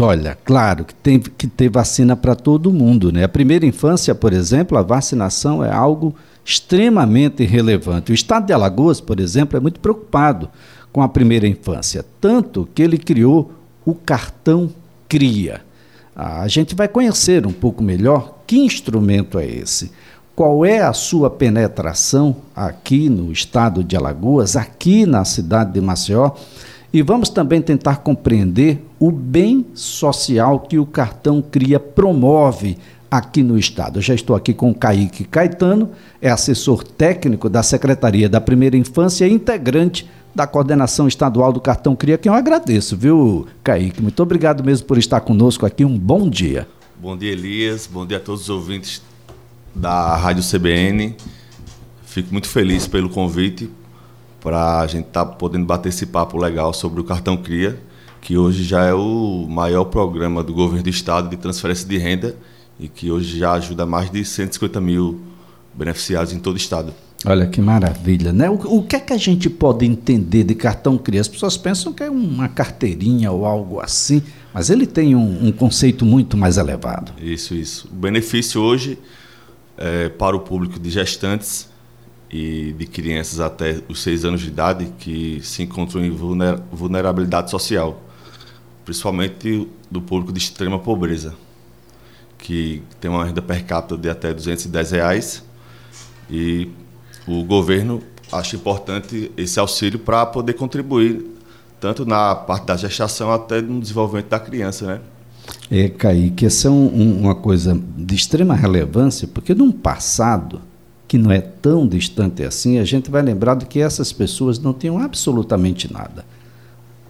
Olha, claro que tem que ter vacina para todo mundo, né? A primeira infância, por exemplo, a vacinação é algo extremamente relevante. O estado de Alagoas, por exemplo, é muito preocupado com a primeira infância, tanto que ele criou o cartão Cria. A gente vai conhecer um pouco melhor que instrumento é esse. Qual é a sua penetração aqui no estado de Alagoas, aqui na cidade de Maceió? E vamos também tentar compreender o bem social que o cartão Cria promove aqui no Estado. Eu já estou aqui com o Kaique Caetano, é assessor técnico da Secretaria da Primeira Infância e integrante da coordenação estadual do Cartão Cria, que eu agradeço, viu, Kaique? Muito obrigado mesmo por estar conosco aqui. Um bom dia. Bom dia, Elias. Bom dia a todos os ouvintes da Rádio CBN. Fico muito feliz pelo convite para a gente estar tá podendo bater esse papo legal sobre o Cartão Cria, que hoje já é o maior programa do governo do estado de transferência de renda e que hoje já ajuda mais de 150 mil beneficiados em todo o estado. Olha que maravilha, né? O, o, que é que a gente pode entender de cartão CRIA? As pessoas pensam que é uma carteirinha ou algo assim, mas ele tem um, um conceito muito mais elevado. Isso, isso. O benefício hoje é, para o público de gestantes e de crianças até os seis anos de idade que se encontram em vulnerabilidade social, principalmente do público de extrema pobreza, que tem uma renda per capita de até 210 reais e o governo acha importante esse auxílio para poder contribuir tanto na parte da gestação até no desenvolvimento da criança, né? É, Kaique, essa é um, um, uma coisa de extrema relevância, porque num passado que não é tão distante assim, a gente vai lembrar de que essas pessoas não tinham absolutamente nada.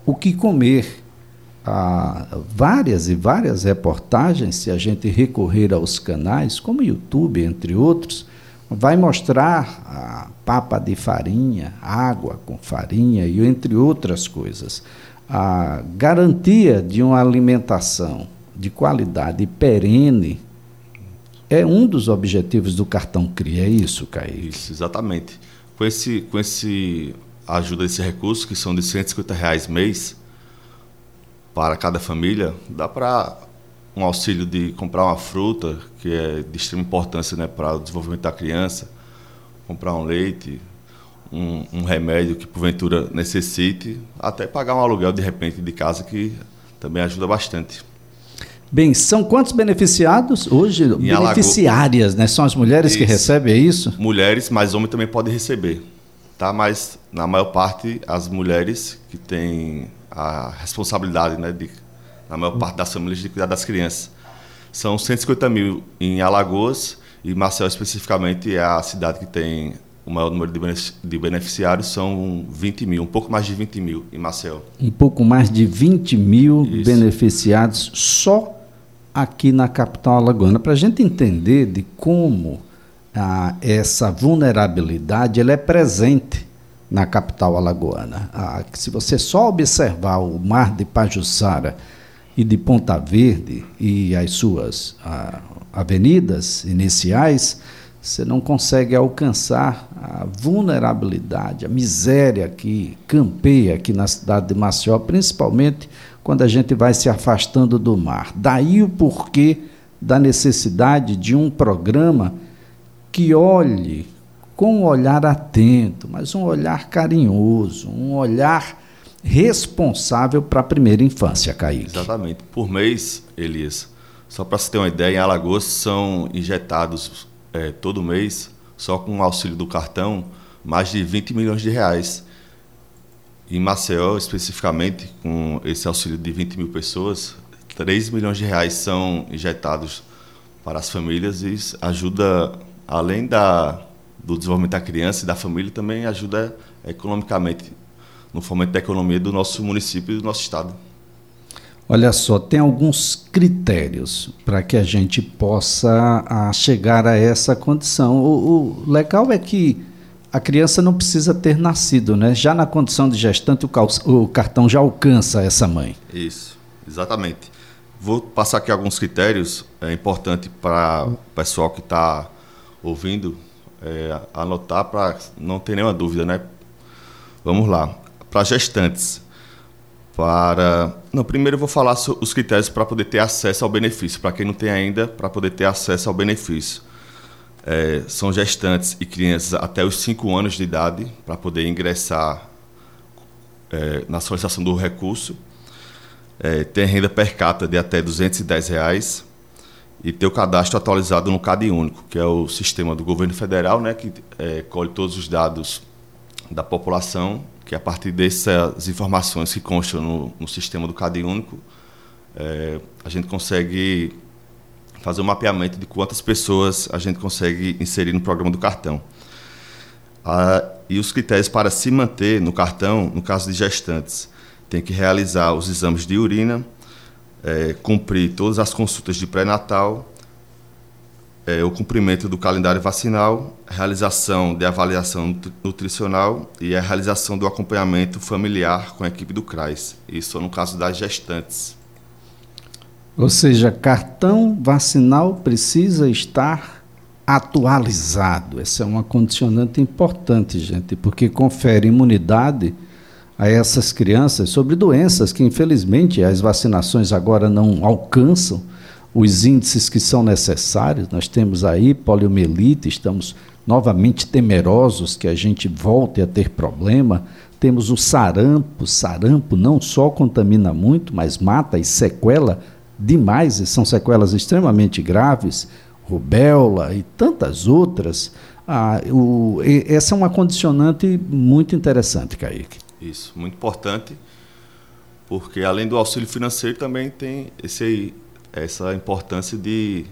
O que comer? Há várias e várias reportagens, se a gente recorrer aos canais, como YouTube, entre outros, vai mostrar a papa de farinha, água com farinha e entre outras coisas. A garantia de uma alimentação de qualidade perene é um dos objetivos do cartão CRI, é isso, Caio? Isso, exatamente. Com esse, com esse ajuda desse recurso, que são de 150 reais mês para cada família, dá para um auxílio de comprar uma fruta, que é de extrema importância né, para o desenvolvimento da criança, comprar um leite, um, um, remédio que porventura necessite, até pagar um aluguel de repente de casa, que também ajuda bastante. Bem, são quantos beneficiados hoje? Em Beneficiárias, Alago... né? São as mulheres isso. que recebem, é isso? Mulheres, mas homem também pode receber. Tá? Mas, na maior parte, as mulheres que têm a responsabilidade, né, de, na maior parte das famílias, de cuidar das crianças. São 150 mil em Alagoas e Marcel, especificamente, é a cidade que tem o maior número de beneficiários são 20 mil, um pouco mais de 20 mil em Marcel. Um pouco mais de 20 mil Isso. beneficiados só aqui na capital alagoana, para a gente entender de como ah, essa vulnerabilidade ela é presente na capital alagoana. Ah, se você só observar o mar de Pajuçara e de Ponta Verde e as suas ah, avenidas iniciais, você não consegue alcançar a vulnerabilidade, a miséria que campeia aqui na cidade de Maceió, principalmente quando a gente vai se afastando do mar. Daí o porquê da necessidade de um programa que olhe com um olhar atento, mas um olhar carinhoso, um olhar responsável para a primeira infância, Kaique. Exatamente. Por mês, Elias, só para você ter uma ideia, em Alagoas são injetados é, todo mês, só com o auxílio do cartão, mais de 20 milhões de reais em Maceió, especificamente, com esse auxílio de 20 mil pessoas, 3 milhões de reais são injetados para as famílias e ajuda, além da, do desenvolvimento da criança e da família, também ajuda economicamente no fomento da economia do nosso município e do nosso estado. Olha só, tem alguns critérios para que a gente possa a, chegar a essa condição. O, o legal é que a criança não precisa ter nascido, né? Já na condição de gestante, o, o cartão já alcança essa mãe. Isso, exatamente. Vou passar aqui alguns critérios, é importante para o pessoal que está ouvindo é, anotar para não ter nenhuma dúvida, né? Vamos lá. Para gestantes, para. Não, primeiro eu vou falar os critérios para poder ter acesso ao benefício, para quem não tem ainda, para poder ter acesso ao benefício. É, são gestantes e crianças até os 5 anos de idade para poder ingressar é, na solicitação do recurso. É, ter renda per capita de até 210 reais, e ter o cadastro atualizado no CAD único, que é o sistema do governo federal, né, que é, colhe todos os dados da população que a partir dessas informações que constam no, no sistema do CAD único, é, a gente consegue fazer um mapeamento de quantas pessoas a gente consegue inserir no programa do cartão. Ah, e os critérios para se manter no cartão, no caso de gestantes, tem que realizar os exames de urina, é, cumprir todas as consultas de pré-natal, é, o cumprimento do calendário vacinal, realização de avaliação nutricional e a realização do acompanhamento familiar com a equipe do CRAS. Isso no caso das gestantes. Ou seja, cartão vacinal precisa estar atualizado. Essa é uma condicionante importante, gente, porque confere imunidade a essas crianças sobre doenças que, infelizmente, as vacinações agora não alcançam os índices que são necessários. Nós temos aí poliomielite, estamos novamente temerosos que a gente volte a ter problema. Temos o sarampo, sarampo não só contamina muito, mas mata e sequela demais, e são sequelas extremamente graves, rubéola e tantas outras. Ah, o, essa é uma condicionante muito interessante, Kaique. Isso, muito importante, porque além do auxílio financeiro também tem esse essa importância de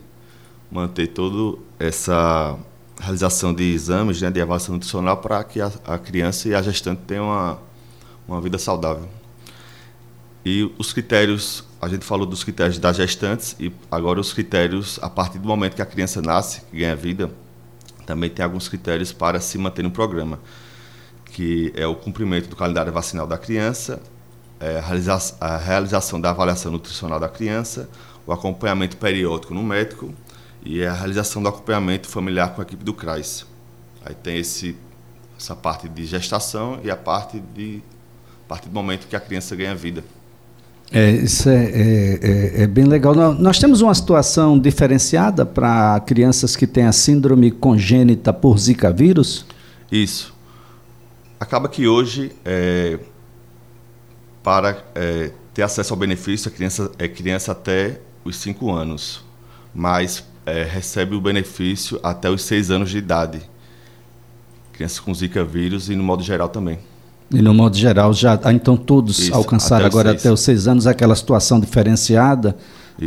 manter toda essa realização de exames, né, de avaliação nutricional para que a, a, criança e a gestante tenham uma, uma vida saudável. E os critérios, a gente falou dos critérios das gestantes e agora os critérios a partir do momento que a criança nasce, que ganha vida, também tem alguns critérios para se manter no programa, que é o cumprimento do calendário vacinal da criança, é a, realização da avaliação nutricional da criança, o acompanhamento periódico no médico e a realização do acompanhamento familiar com a equipe do CRAS. Aí tem esse, essa parte de gestação e a parte de a partir do momento que a criança ganha vida. É, isso é, é, é, é bem legal. Nós temos uma situação diferenciada para crianças que têm a síndrome congênita por Zika vírus? Isso. Acaba que hoje, é, para é, ter acesso ao benefício, a criança é criança até os 5 anos, mas é, recebe o benefício até os 6 anos de idade. Crianças com Zika vírus e no modo geral também. E no modo geral já, ah, então todos Isso, alcançaram até agora seis. até os seis anos aquela situação diferenciada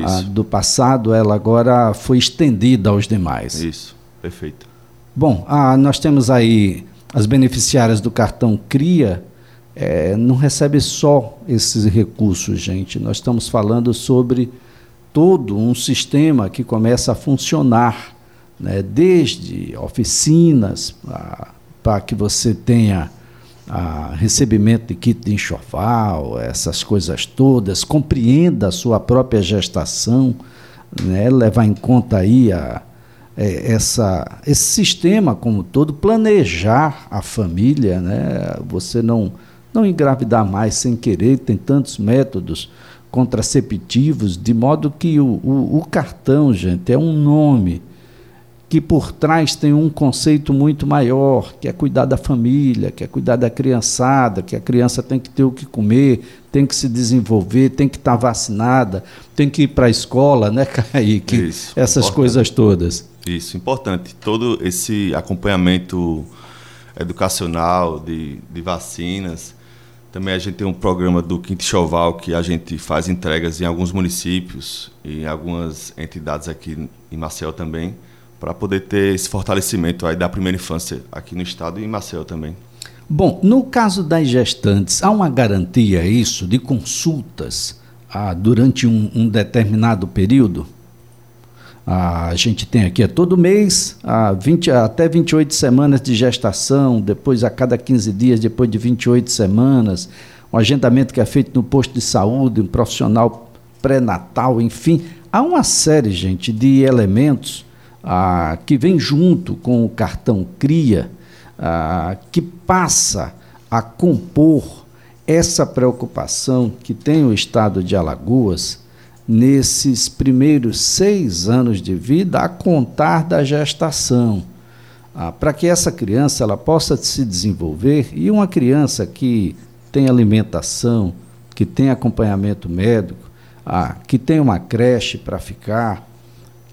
a, do passado, ela agora foi estendida aos demais. Isso, perfeito. Bom, ah, nós temos aí as beneficiárias do cartão CRIA, é, não recebe só esses recursos, gente. Nós estamos falando sobre todo um sistema que começa a funcionar, né, desde oficinas para que você tenha a recebimento de kit de enxoval, essas coisas todas, compreenda a sua própria gestação, né, levar em conta aí a, é, essa, esse sistema como todo, planejar a família, né, você não, não engravidar mais sem querer, tem tantos métodos contraceptivos, de modo que o, o, o cartão, gente, é um nome que por trás tem um conceito muito maior, que é cuidar da família, que é cuidar da criançada, que a criança tem que ter o que comer, tem que se desenvolver, tem que estar vacinada, tem que ir para a escola, né, Kaique? Isso, Essas importante. coisas todas. Isso, importante. Todo esse acompanhamento educacional de, de vacinas, também a gente tem um programa do Quinto Choval que a gente faz entregas em alguns municípios e em algumas entidades aqui em Maceió também, para poder ter esse fortalecimento aí da primeira infância aqui no estado e em Maceió também. Bom, no caso das gestantes, há uma garantia isso de consultas ah, durante um, um determinado período? A gente tem aqui é todo mês, a 20, até 28 semanas de gestação, depois a cada 15 dias, depois de 28 semanas, um agendamento que é feito no posto de saúde, um profissional pré-natal, enfim. Há uma série, gente, de elementos ah, que vem junto com o cartão CRIA, ah, que passa a compor essa preocupação que tem o estado de Alagoas nesses primeiros seis anos de vida, a contar da gestação, ah, para que essa criança ela possa se desenvolver e uma criança que tem alimentação, que tem acompanhamento médico, ah, que tem uma creche para ficar,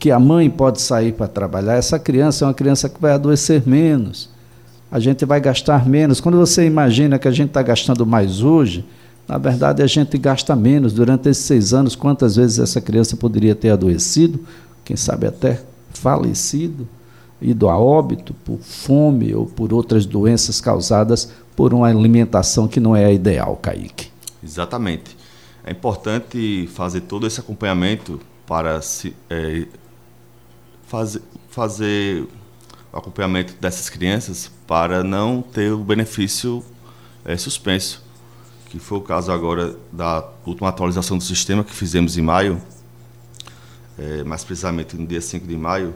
que a mãe pode sair para trabalhar, essa criança é uma criança que vai adoecer menos. A gente vai gastar menos. Quando você imagina que a gente está gastando mais hoje, na verdade, a gente gasta menos. Durante esses seis anos, quantas vezes essa criança poderia ter adoecido, quem sabe até falecido, ido a óbito por fome ou por outras doenças causadas por uma alimentação que não é a ideal, Kaique. Exatamente. É importante fazer todo esse acompanhamento para se, é, fazer, fazer acompanhamento dessas crianças para não ter o benefício é, suspenso que foi o caso agora da última atualização do sistema que fizemos em maio, é, mais precisamente no dia 5 de maio,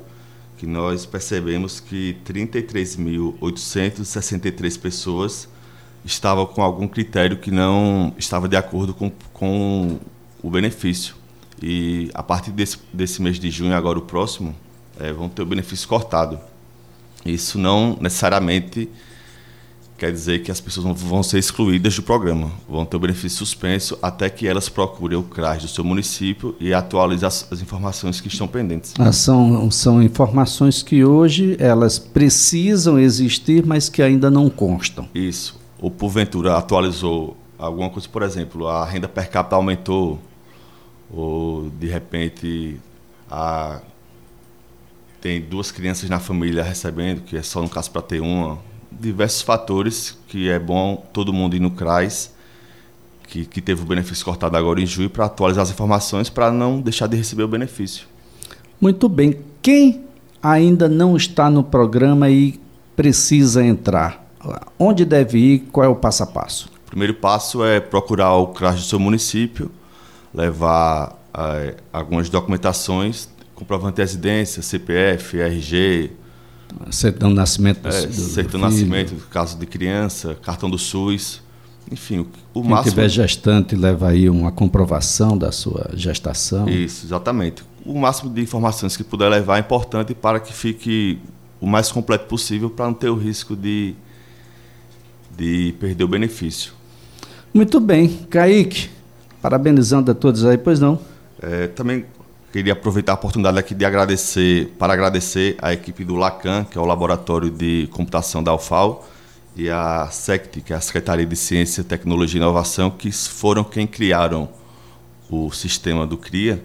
que nós percebemos que 33.863 pessoas estavam com algum critério que não estava de acordo com, com o benefício. E a partir desse, desse mês de junho, agora o próximo, é, vão ter o benefício cortado. Isso não necessariamente quer dizer que as pessoas vão ser excluídas do programa, vão ter o benefício suspenso até que elas procurem o CRAS do seu município e atualizem as, as informações que estão pendentes. Ah, são, são informações que hoje elas precisam existir, mas que ainda não constam. Isso. Ou porventura atualizou alguma coisa, por exemplo, a renda per capita aumentou, ou de repente a, tem duas crianças na família recebendo, que é só no caso para ter uma, diversos fatores que é bom todo mundo ir no CRAS, que, que teve o benefício cortado agora em julho, para atualizar as informações para não deixar de receber o benefício. Muito bem. Quem ainda não está no programa e precisa entrar, onde deve ir? Qual é o passo a passo? O primeiro passo é procurar o CRAS do seu município, levar é, algumas documentações, comprovante de residência, CPF, RG, Certidão de nascimento do, é, do, certidão de nascimento, caso de criança, cartão do SUS, enfim, o Quem máximo. tiver gestante leva aí uma comprovação da sua gestação. Isso, exatamente. O máximo de informações que puder levar é importante para que fique o mais completo possível para não ter o risco de, de perder o benefício. Muito bem. Kaique, parabenizando a todos aí, pois não? É, também Queria aproveitar a oportunidade aqui de agradecer, para agradecer a equipe do Lacan, que é o Laboratório de Computação da UFAL, e a SECT, que é a Secretaria de Ciência, Tecnologia e Inovação, que foram quem criaram o sistema do CRIA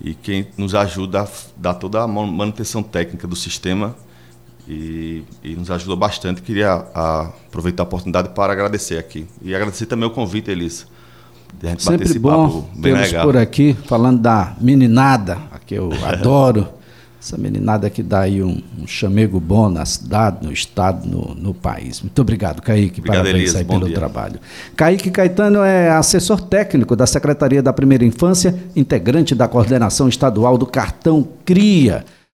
e quem nos ajuda a dar toda a manutenção técnica do sistema e, e nos ajuda bastante. Queria a, aproveitar a oportunidade para agradecer aqui. E agradecer também o convite, Elisa de a gente Sempre bater bom temos por aqui, falando da meninada, que eu adoro. Essa meninada que dá aí um, um, chamego bom na cidade, no estado, no, no país. Muito obrigado, Kaique. Obrigado, Parabéns aí pelo dia. trabalho. Kaique Caetano é assessor técnico da Secretaria da Primeira Infância, integrante da coordenação estadual do Cartão CRIA.